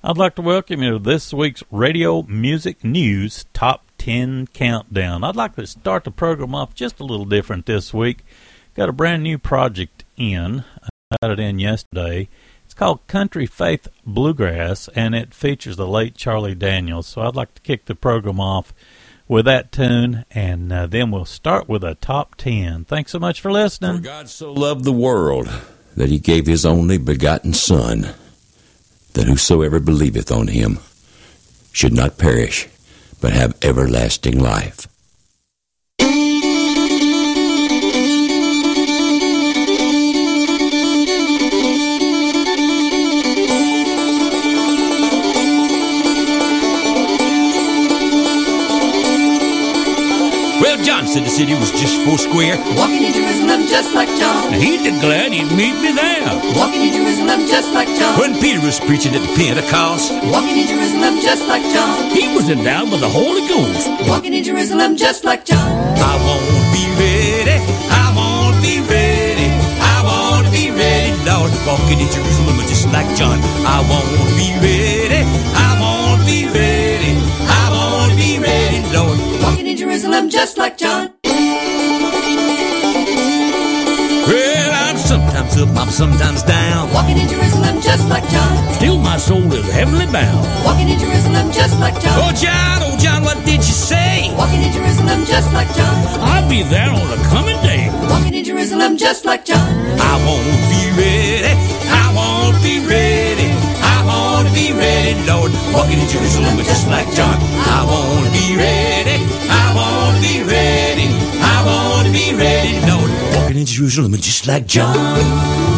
I'd like to welcome you to this week's Radio Music News Top 10 Countdown. I'd like to start the program off just a little different this week. Got a brand new project in, I got it in yesterday. It's called Country Faith Bluegrass, and it features the late Charlie Daniels. So I'd like to kick the program off with that tune, and uh, then we'll start with a top 10. Thanks so much for listening. For God so loved the world that he gave his only begotten Son that whosoever believeth on him should not perish, but have everlasting life. Well, John said the city was just four square. Walking in Jerusalem just like John. He declared he'd meet me there. Walking in Jerusalem just like John. When Peter was preaching at the Pentecost, Walking in Jerusalem just like John. he was endowed with the Holy Ghost. Walking in Jerusalem just like John. I won't be ready. I won't be ready. I won't be ready, Lord. Walking in Jerusalem just like John. I won't be ready. I won't be ready. I won't be ready, Lord. Walking in Jerusalem just like John. Up, I'm sometimes down. Walking in Jerusalem just like John. Still, my soul is heavenly bound. Walking in Jerusalem just like John. Oh, John, oh, John, what did you say? Walking in Jerusalem just like John. I'll be there on the coming day. Walking in Jerusalem just like John. I won't be ready. I won't be ready. I won't be ready, Lord. Walking in Jerusalem just like John. I won't be ready. In Jerusalem just like John.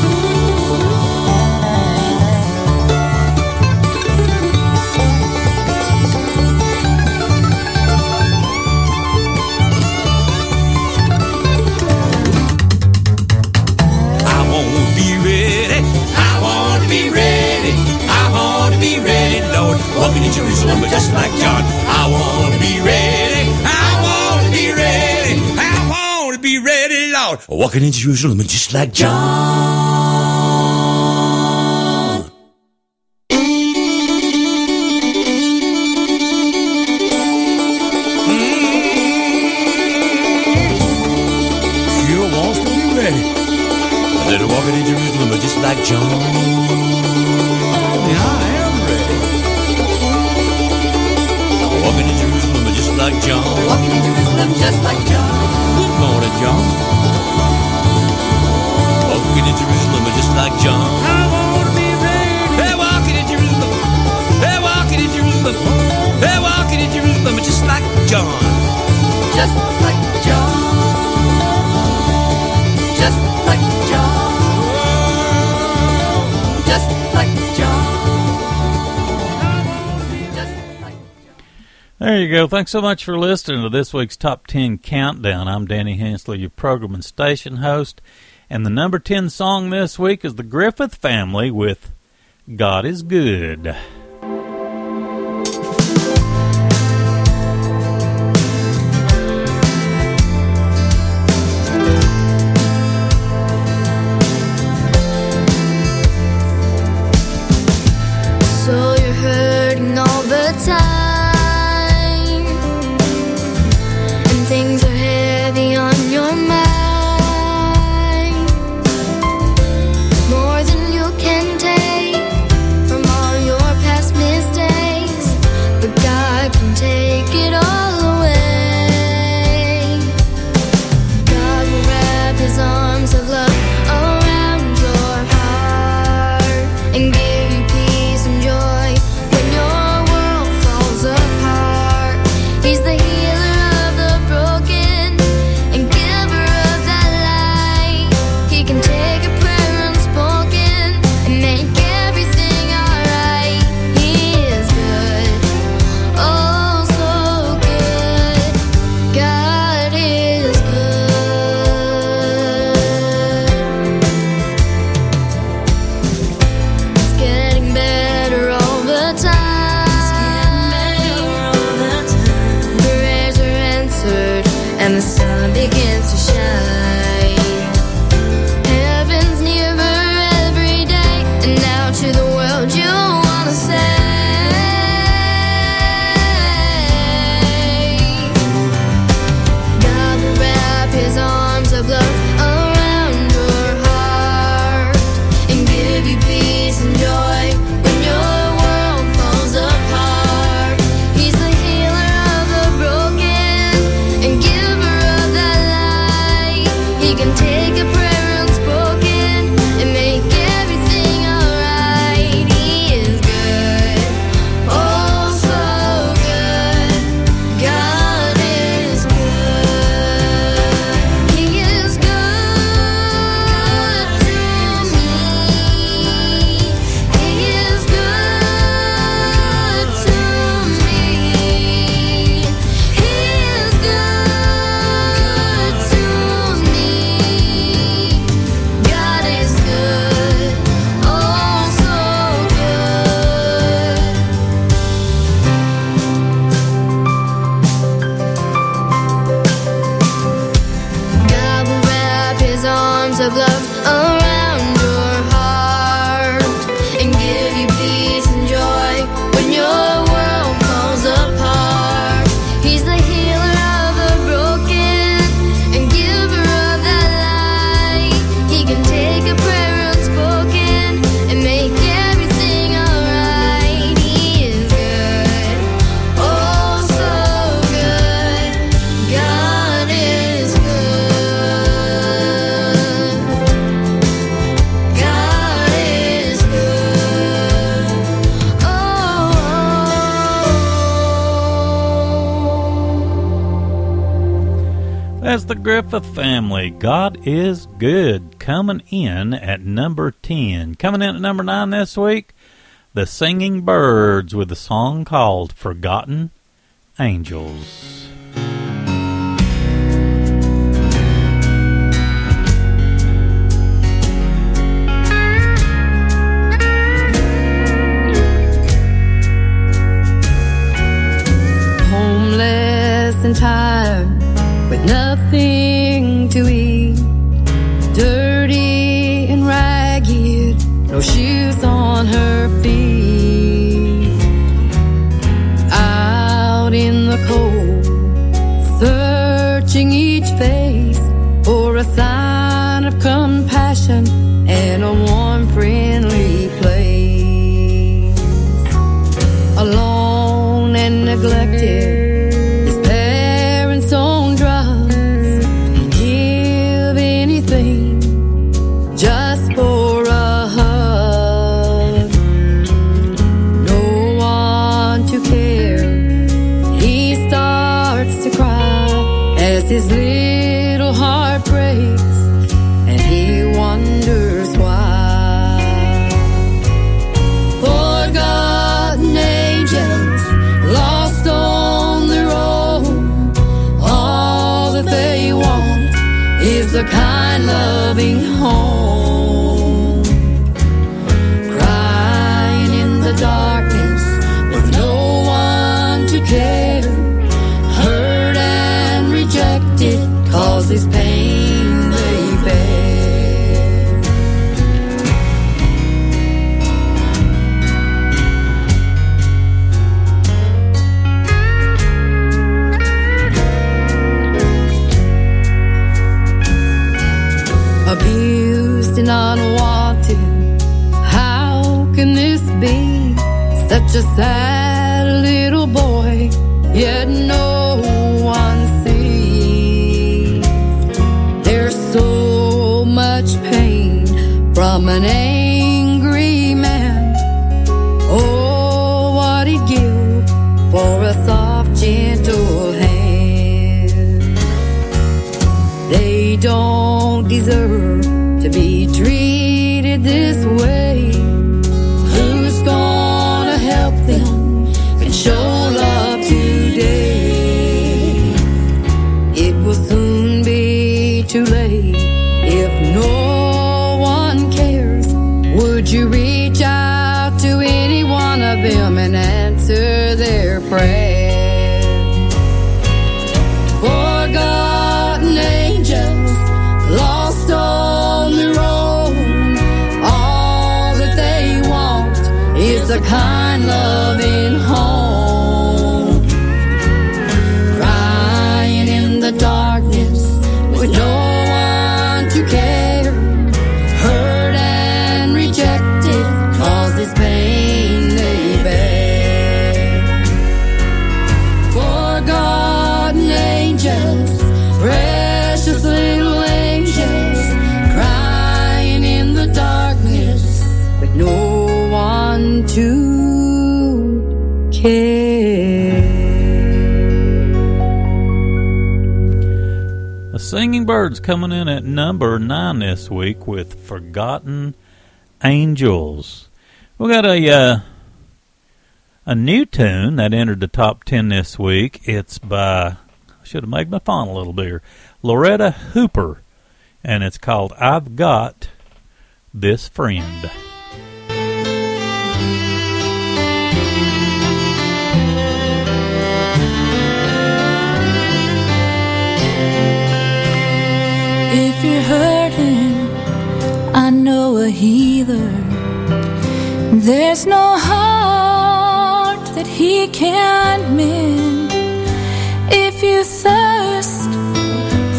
Walking in Jerusalem just like John. There you go. Thanks so much for listening to this week's Top 10 Countdown. I'm Danny Hensley, your program and station host. And the number 10 song this week is the Griffith Family with God is Good. The Griffith family. God is good. Coming in at number 10. Coming in at number 9 this week, the Singing Birds with a song called Forgotten Angels. homeless and tired with nothing a kind, loving home. Sad Birds coming in at number 9 this week with Forgotten Angels. We got a uh, a new tune that entered the top 10 this week. It's by, I should have made my font a little bigger, Loretta Hooper, and it's called I've Got This Friend. If you're hurting, I know a healer. There's no heart that he can't mend. If you thirst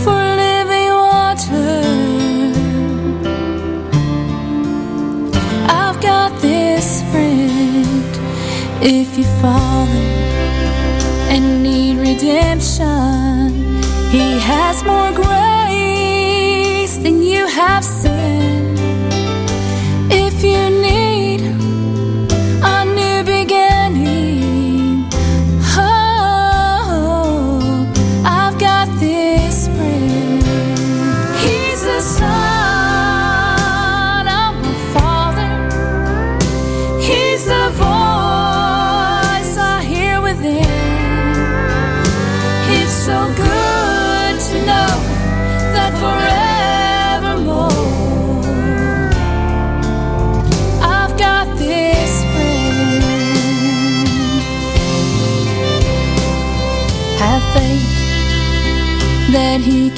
for living water, I've got this friend. If you've fallen and need redemption, he has more grace than you have sinned.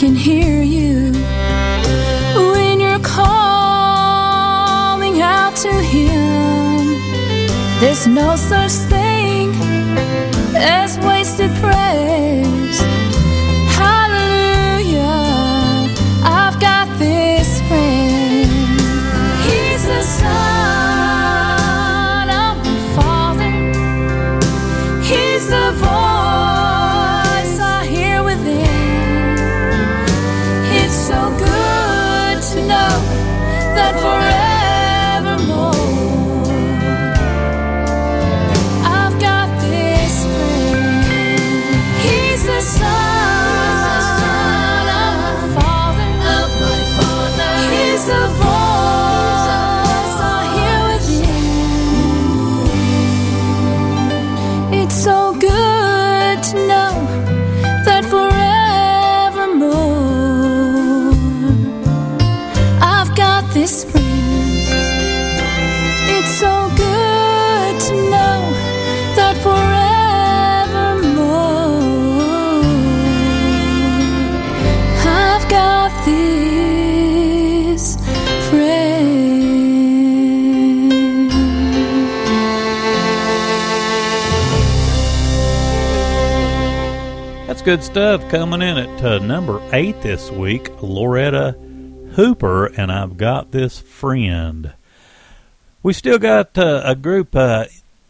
can hear you when you're calling out to Him. There's no such thing as wasted prayer. good stuff coming in at uh, number eight this week, Loretta Hooper, and I've got this friend. We still got uh, a group uh,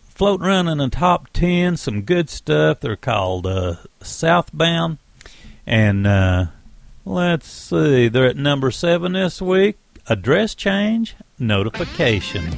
floating around in the top ten, some good stuff. They're called uh, Southbound, and uh, let's see, they're at number seven this week. Address change notification.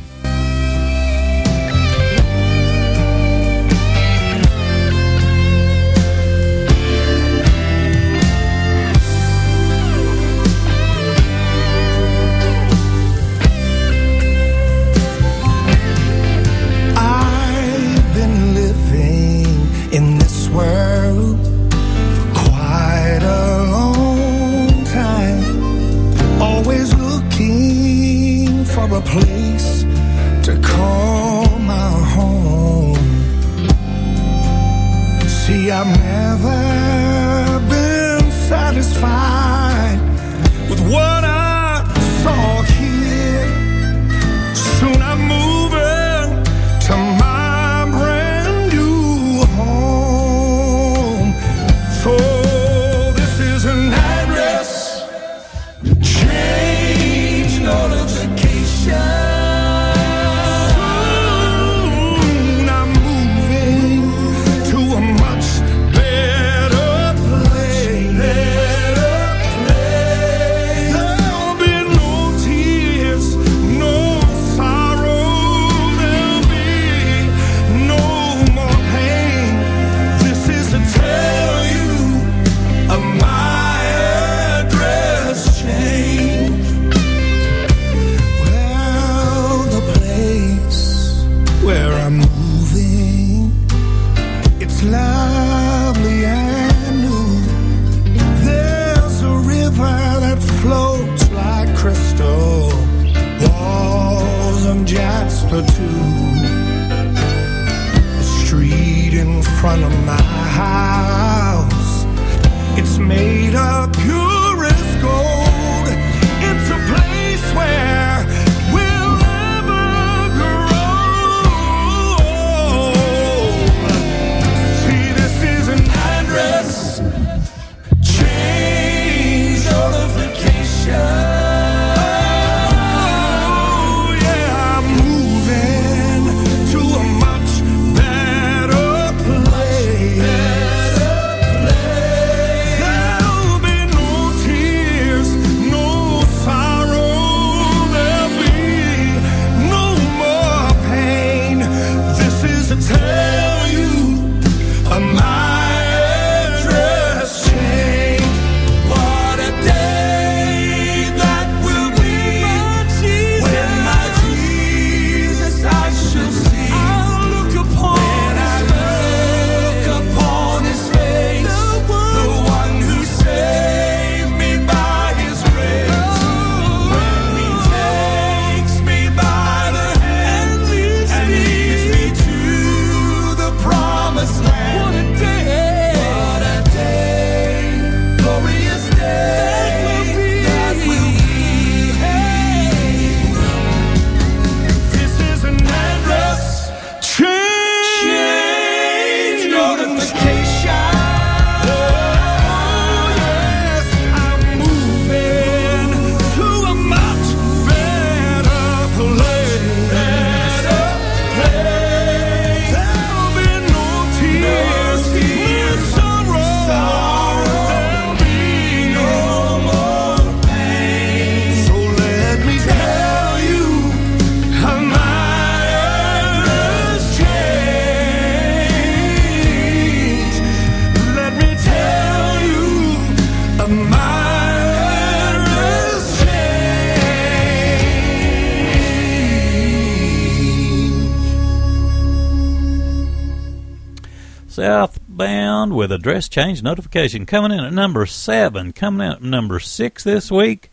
Southbound with address change notification coming in at number seven. Coming in at number six this week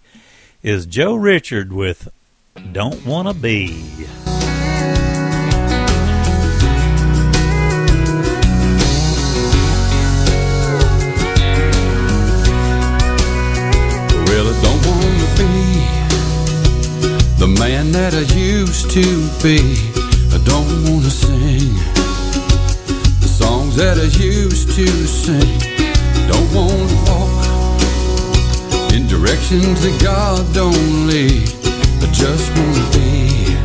is Joe Richard with Don't Wanna Be. Don't wanna be the man that I used to be. I don't wanna sing that I used to sing. Don't wanna walk in directions that God don't lead. I just wanna be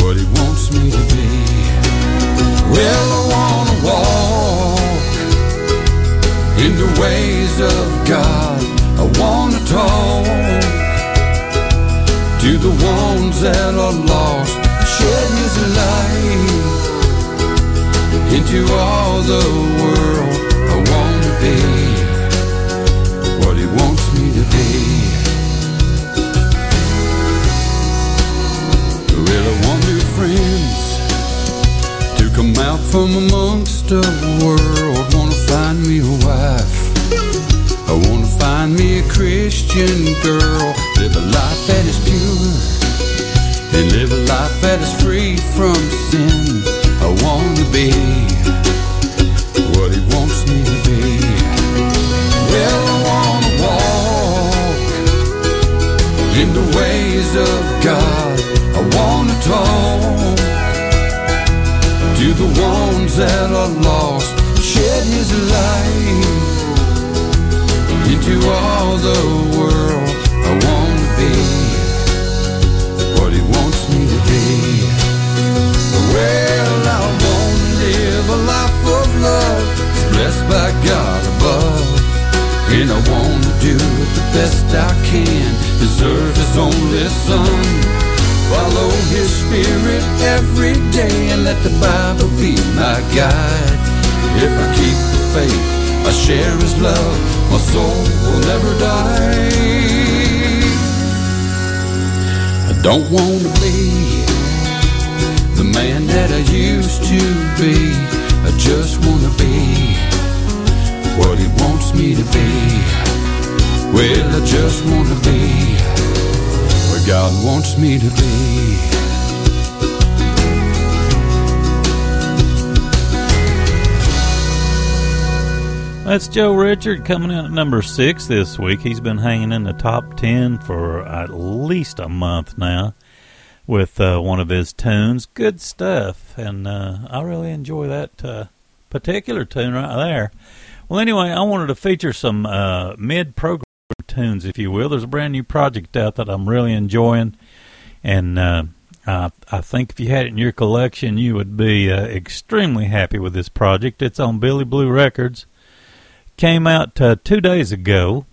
what He wants me to be. Well, I wanna walk in the ways of God. I wanna talk to the ones that are lost, shed His light into all the world. I wanna be what He wants me to be. Well, I want new friends to come out from amongst the world. Wanna find me a wife. I wanna find me a Christian girl. Live a life that is pure. And live a life that is free from sin. I wanna only son. Follow his spirit every day and let the Bible be my guide. If I keep the faith, I share his love, my soul will never die. I don't wanna be the man that I used to be. I just wanna be what he wants me to be. Well, I just wanna be God wants me to be. That's Joe Richard coming in at number six this week. He's been hanging in the top ten for at least a month now with uh, one of his tunes. Good stuff, and uh, I really enjoy that uh, particular tune right there. Well, anyway, I wanted to feature some uh, mid-program tunes, if you will. There's a brand new project out that I'm really enjoying, and uh, I, I think if you had it in your collection, you would be uh, extremely happy with this project. It's on Billy Blue Records came out uh, two days ago,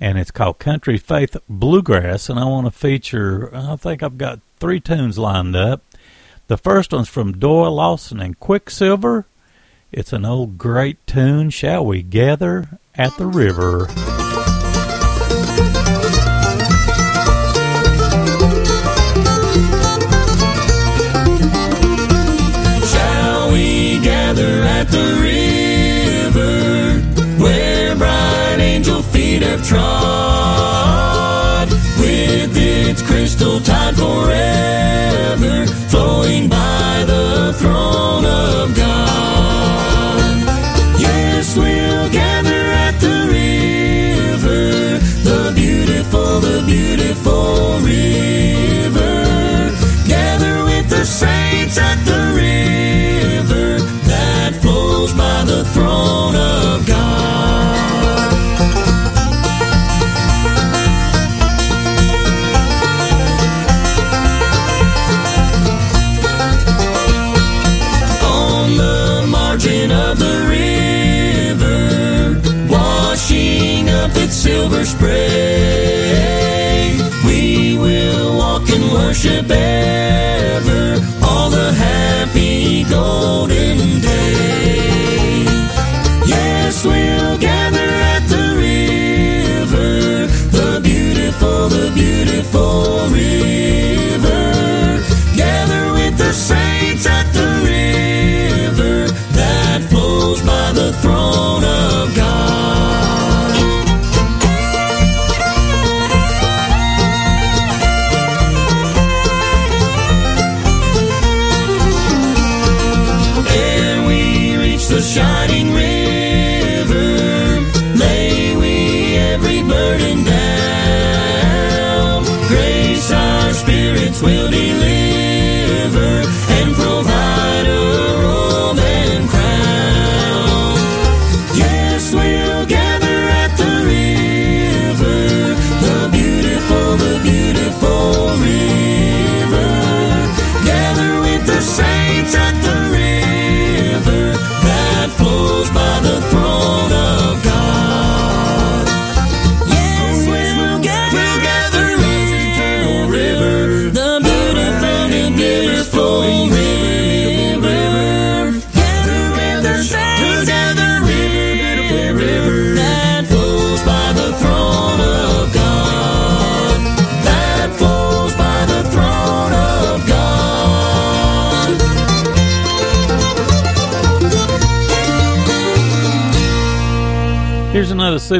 and it's called Country Faith Bluegrass. And I want to feature, I think I've got three tunes lined up. The first one's from Doyle Lawson and Quicksilver. It's an old great tune, Shall We Gather at the River? Have trod with its crystal tide forever flowing by the throne of God?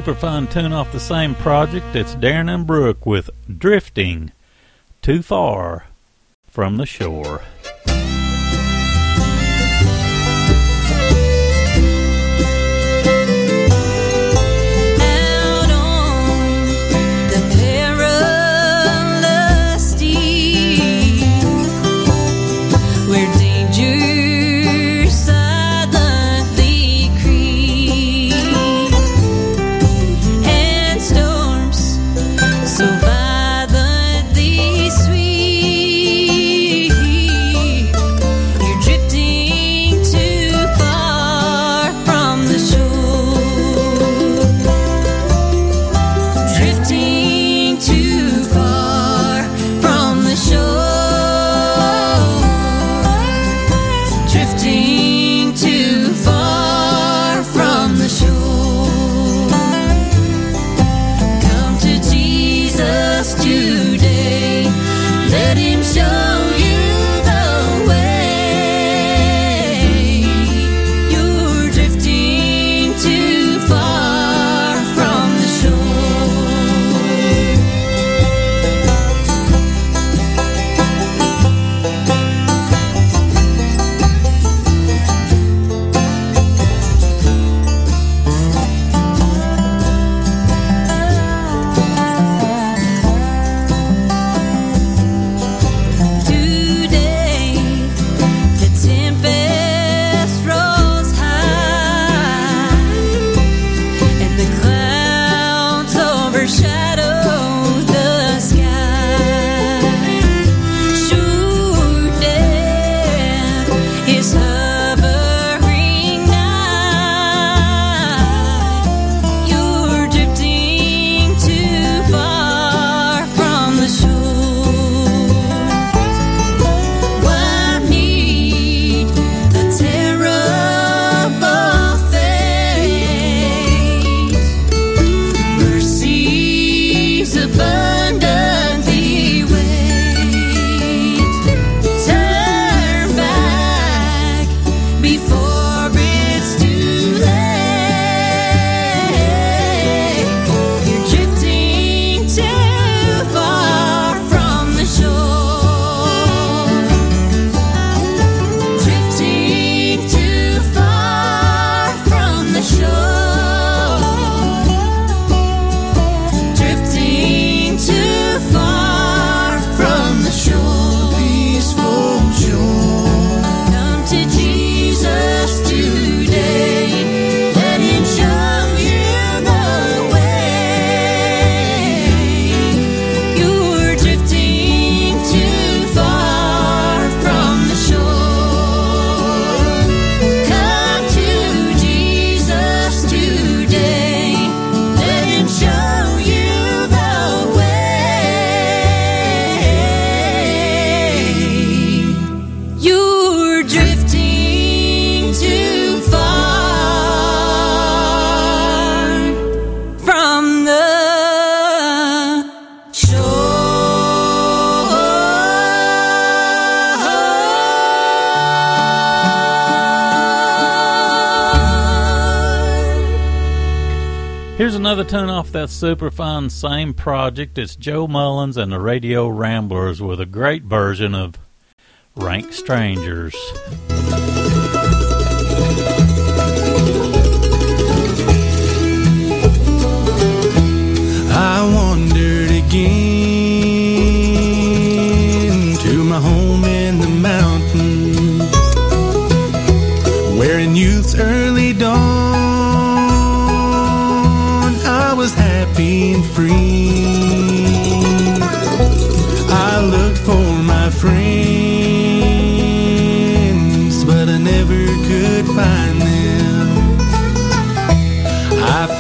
fine tune off the same project. It's Darin and Brooke with Drifting Too Far from the Shore. another tune off that super fun same project. It's Joe Mullins and the Radio Ramblers with a great version of Rank Strangers. I wondered again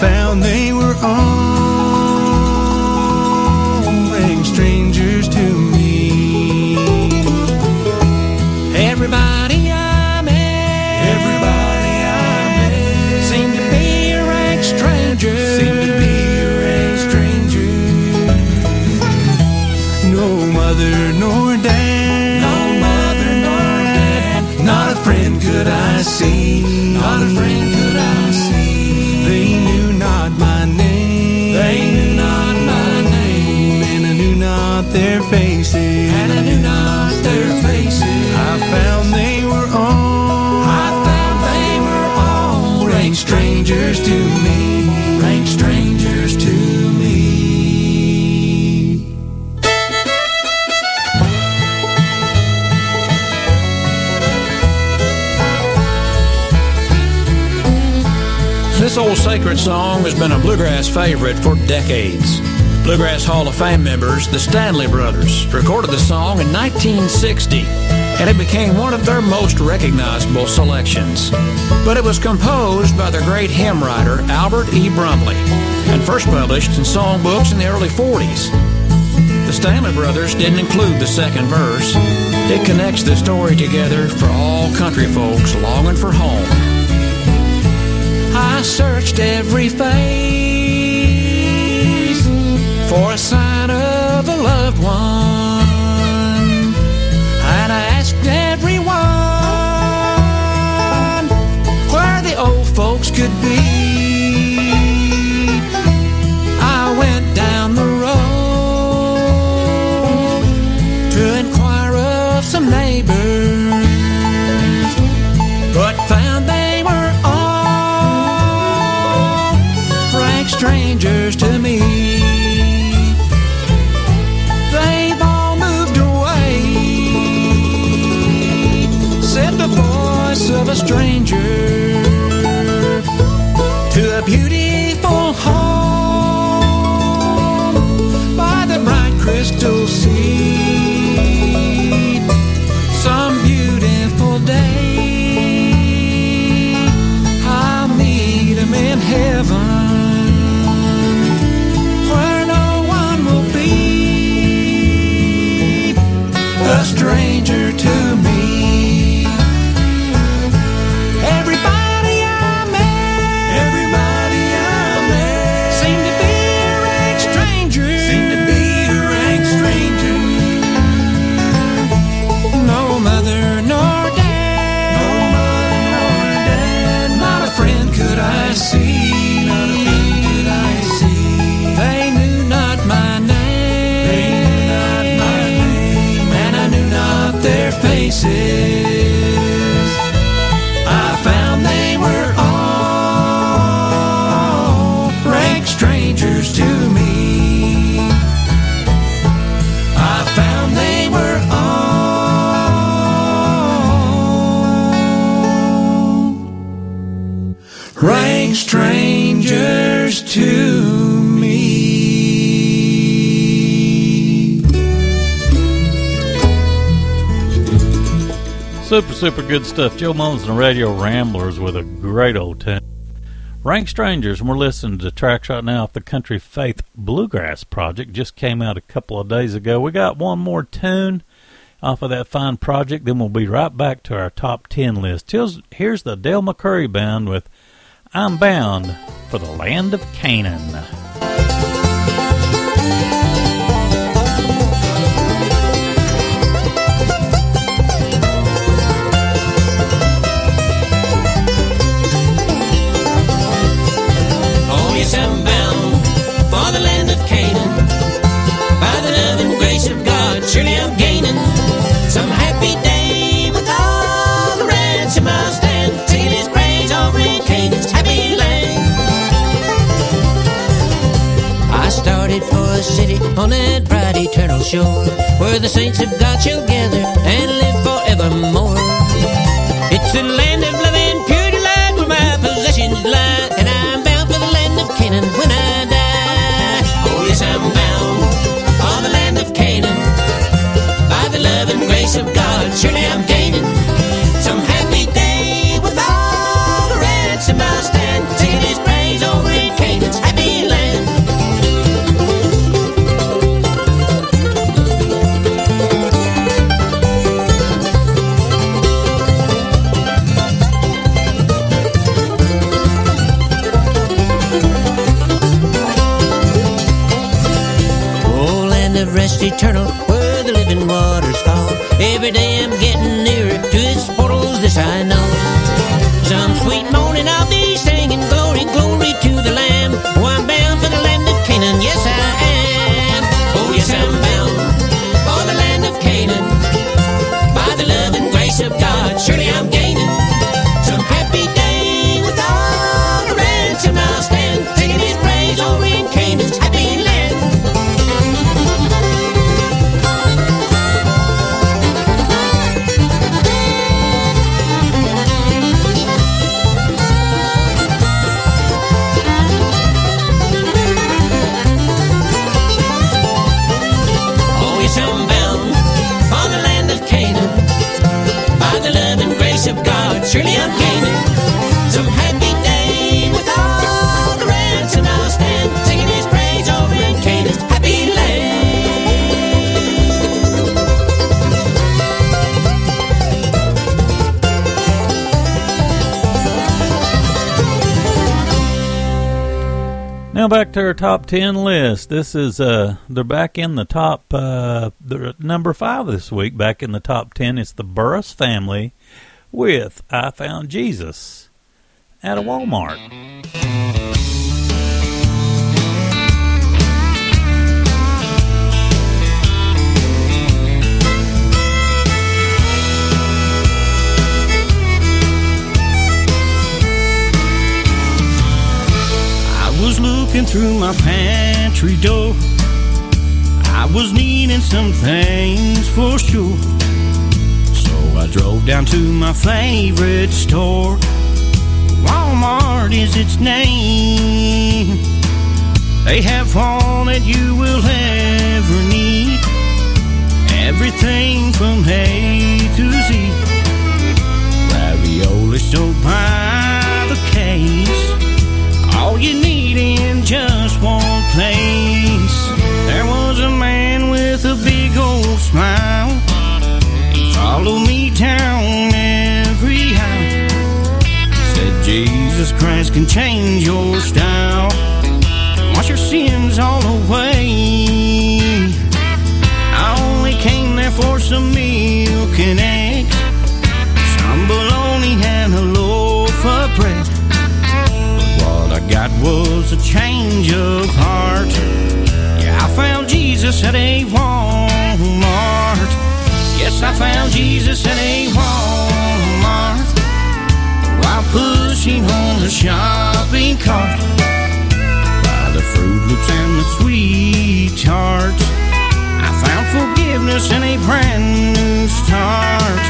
found they were all strangers to me. Everybody I met, everybody I met, seemed to be a rank stranger. Seemed to be a rank stranger. No mother nor dad, no mother nor dad, not a friend could I see. their faces. And I knew not their faces. I found they were all. I found they were all rank strangers to me. Rank strangers to me. This old sacred song has been a bluegrass favorite for decades. Bluegrass Hall of Fame members, the Stanley Brothers, recorded the song in 1960, and it became one of their most recognizable selections. But it was composed by the great hymn writer Albert E. Brumley and first published in songbooks in the early 40s. The Stanley Brothers didn't include the second verse. It connects the story together for all country folks longing for home. I searched every face for a sign of a loved one, and I asked everyone where the old folks could be. I went down the road to inquire of some neighbors, but found they were all frank strangers to me. Stranger good stuff. Joe Mullins and the Radio Ramblers with a great old tune. Rank Strangers, and we're listening to tracks right now off the Country Faith Bluegrass Project. Just came out a couple of days ago. We got one more tune off of that fine project, then we'll be right back to our top 10 list. Here's, here's the Del McCoury Band with I'm Bound for the Land of Canaan. City on that bright eternal shore, where the saints of God shall gather and live forevermore. It's a land eternal, where the living waters fall. Every day I'm getting nearer to its portals, this I know. Top ten list. This is uh they're back in the top uh they're at number five this week. Back in the top ten, it's the Burris family with "I Found Jesus" at a Walmart. Looking through my pantry door. I was needing some things for sure. So I drove down to my favorite store. Walmart is its name. They have all that you will ever need. Everything from A to Z. Ravioli sold by the case. All you need just one place. There was a man with a big old smile. He followed me down every aisle. Said Jesus Christ can change your style. Wash your sins all away. I only came there for some milk and eggs, got was a change of heart. Yeah, I found Jesus at a Walmart. Yes, I found Jesus at a Walmart. While pushing on the shopping cart. By the Froot Loops and the Sweet Tarts. I found forgiveness and a brand new start.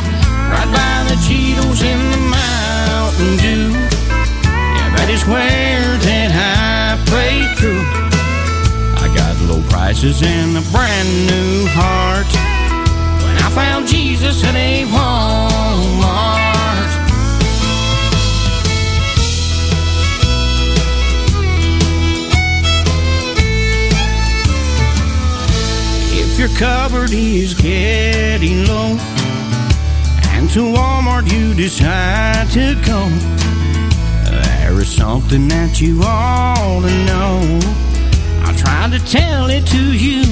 Right by the Cheetos and the Mountain Dew. That is where that I prayed through. I got low prices and a brand new heart. When I found Jesus at a Walmart. If your cupboard is getting low, and to Walmart you decide to go. There is something that you ought to know. I tried to tell it to you.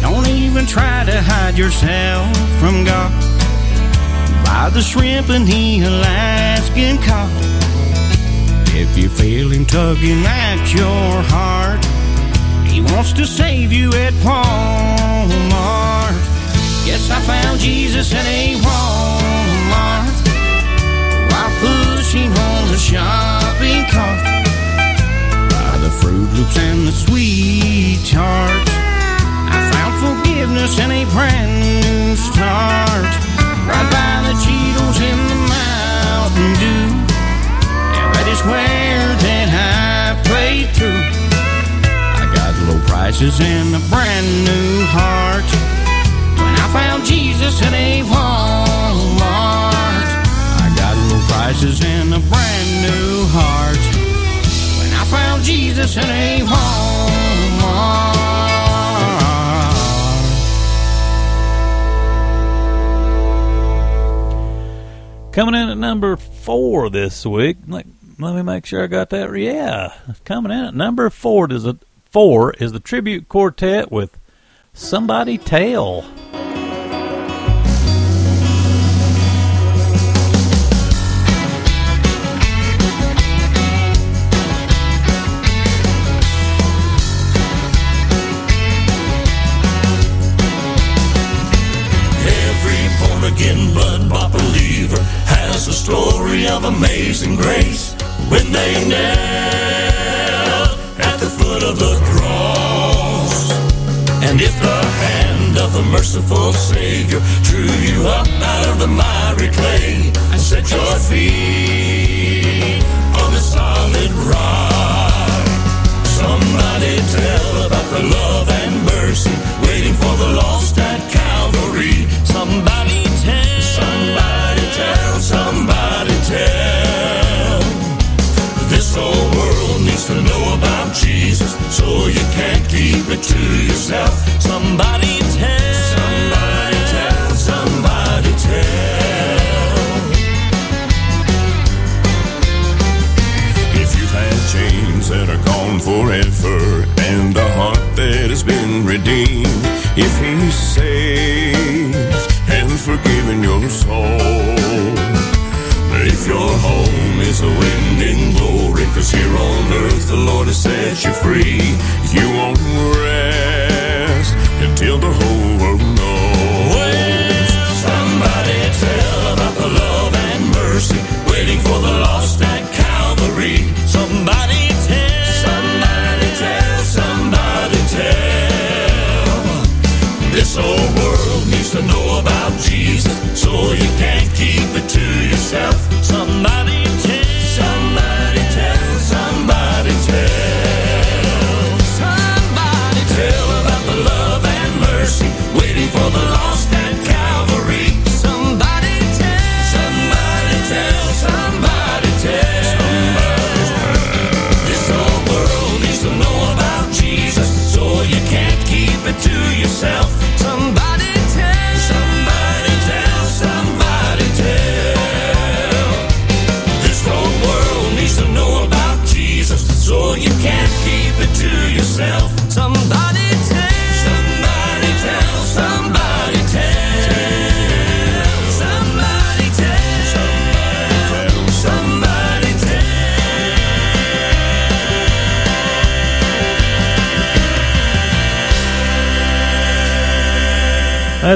Don't even try to hide yourself from God. Buy the shrimp and the Alaskan cod. If you feel him tugging at your heart, he wants to save you at Walmart. Yes, I found Jesus at a Walmart pushing on the shopping cart. By the Froot Loops and the Sweet Tarts, I found forgiveness and a brand new start. Right by the Cheetos and the Mountain Dew, yeah, that is where that I prayed through. I got low prices and a brand new heart. When I found Jesus at a Walmart, prices and a brand new heart. When I found Jesus at a Walmart. Coming in at number four this week. Let, let me make sure I got that. Yeah, coming in at number four is a four is the tribute quartet with "Somebody Tell." world needs to know about Jesus so you can't keep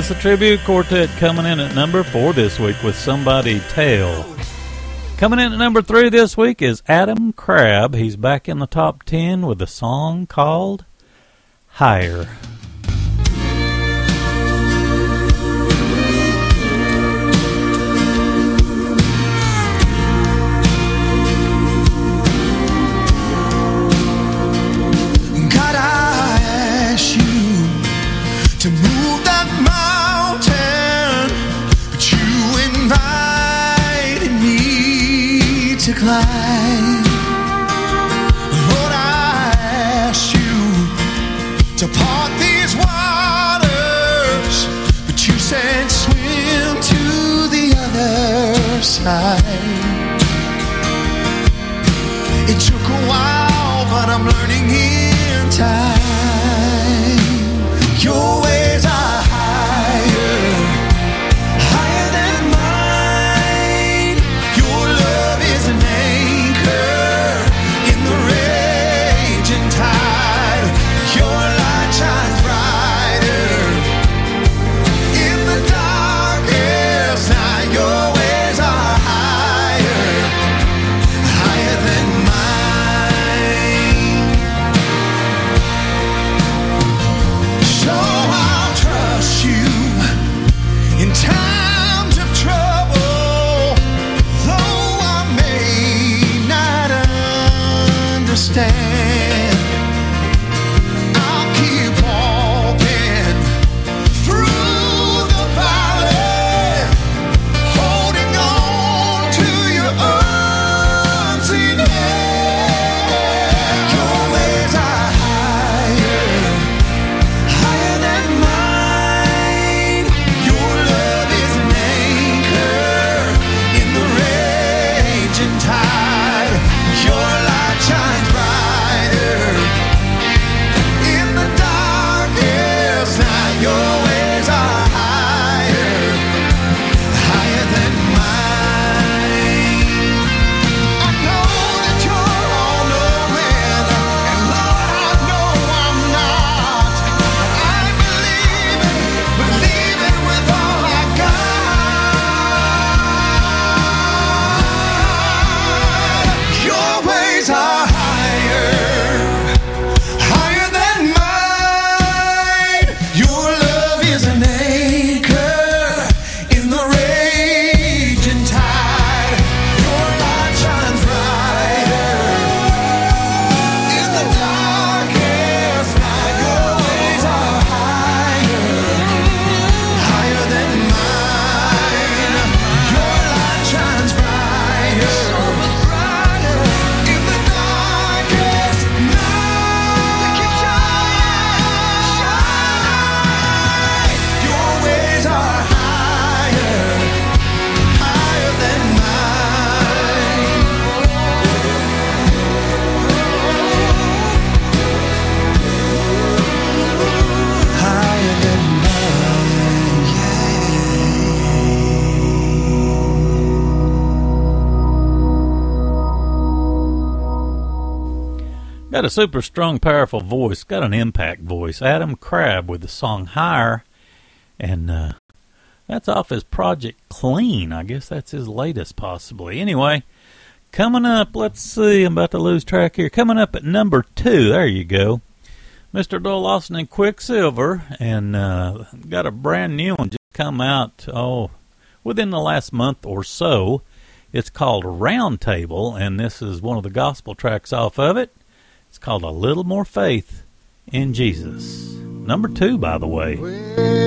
That's the tribute quartet coming in at number four this week with Somebody Tell. Coming in at number three this week is Adam Crabb. He's back in the top ten with a song called Higher. decline. Lord, I ask you to part these waters, but you said swim to the other side. Got a super strong, powerful voice. Got an impact voice. Adam Crabb with the song Higher. And uh, that's off his Project Clean. I guess that's his latest, possibly. Anyway, coming up, let's see. I'm about to lose track here. Coming up at number two. There you go. Mr. Doyle Lawson and Quicksilver. And uh, got a brand new one just come out, oh, within the last month or so. It's called Round Table, and this is one of the gospel tracks off of it. It's called A Little More Faith in Jesus. Number two, by the way. Well,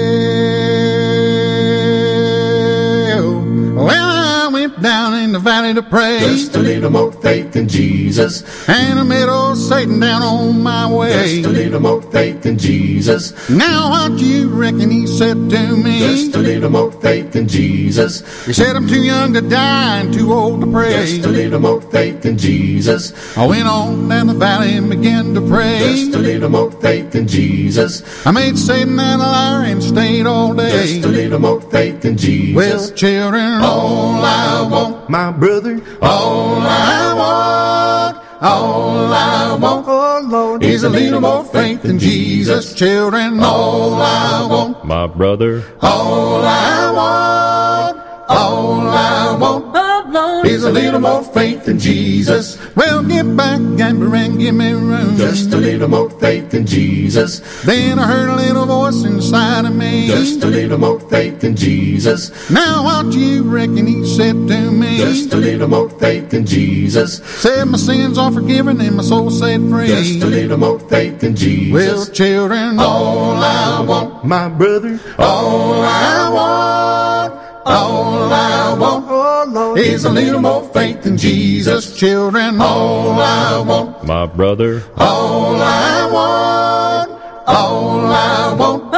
down in the valley to pray. Just a little more faith in Jesus. And I met old Satan down on my way. Just a little more faith in Jesus. Now what do you reckon he said to me? Just a little more faith in Jesus. He said I'm too young to die and too old to pray. Just a little more faith in Jesus. I went on down the valley and began to pray. Just a little more faith in Jesus. I made Satan and a liar and stayed all day. Just a little more faith in Jesus. Well, children, all I want, my brother, all I want, all I want, oh Lord, is a little more faith in Jesus. Children, all I want, my brother, all I want, all I want. Is a little more faith in Jesus. Well, get back, Gamber, and give me room. Just a little more faith in Jesus. Then I heard a little voice inside of me. Just a little more faith in Jesus. Now what do you reckon he said to me? Just a little more faith in Jesus. Said my sins are forgiven and my soul set free. Just a little more faith in Jesus. Well, children, all I want, my brother, all I want, all I want, oh Lord, is a little more faith in Jesus. Children, all I want, my brother, all I want, all I want.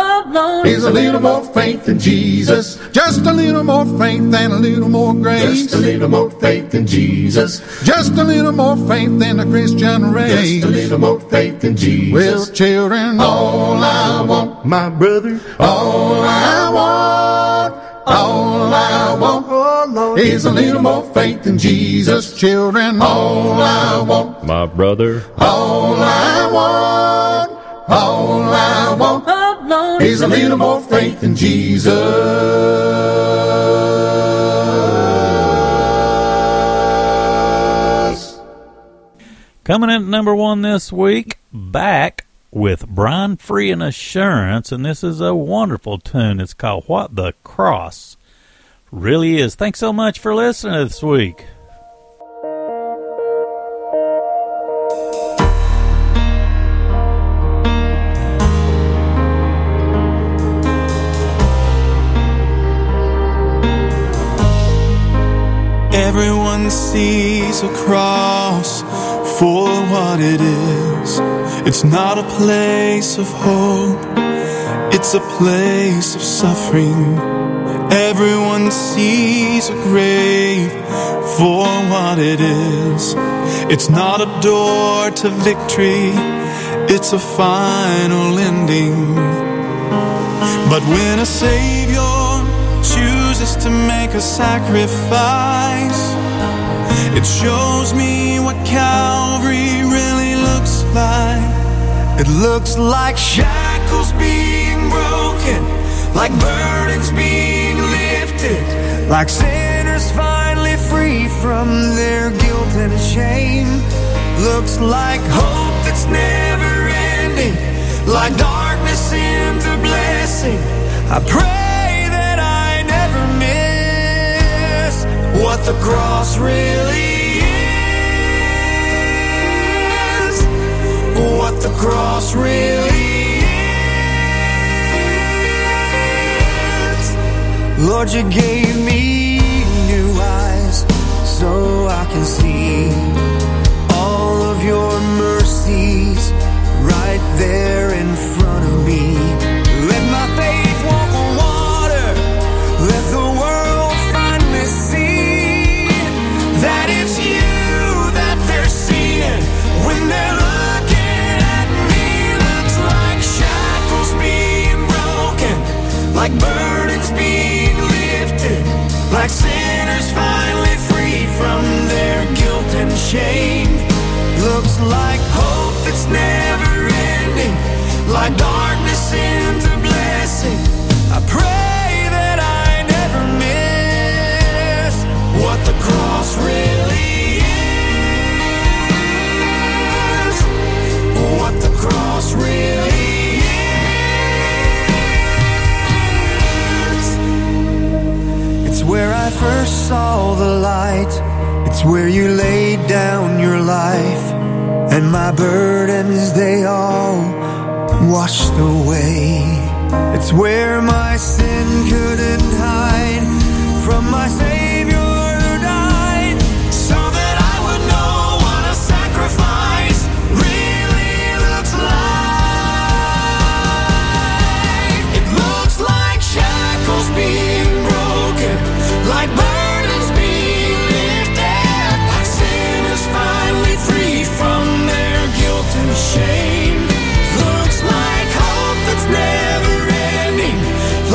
Is a little more faith in Jesus. Just a little more faith and a little more grace. Just a little more faith in Jesus. Just a little more faith than a Christian race. Just a little more faith in Jesus. Well, children, all I want, my brother, all I want, all I want, oh is a little more faith in Jesus. Children, all I want, my brother, all I want, all I want, is a little more faith in Jesus. Coming in at number one this week, back with Brian Free and Assurance, and this is a wonderful tune. It's called What the Cross Really Is. Thanks so much for listening this week. Everyone sees a cross for what it is. It's not a place of hope, it's a place of suffering. Everyone sees a grave for what it is. It's not a door to victory, it's a final ending. But when a Savior chooses to make a sacrifice, it shows me what Calvary really looks like. It looks like shackles being broken, like burdens being lifted, like sinners finally free from their guilt and shame. Looks like hope that's never ending, like darkness into blessing. I pray that I never miss what the cross really What the cross really is. Lord, you gave me new eyes so I can see all of your mercies right there in front of me. like burdens being lifted, like sinners finally free from their guilt and shame. Looks like hope that's never ending, like darkness into blessing. I pray. the light. It's where you laid down your life, and my burdens they all washed away. It's where my sin could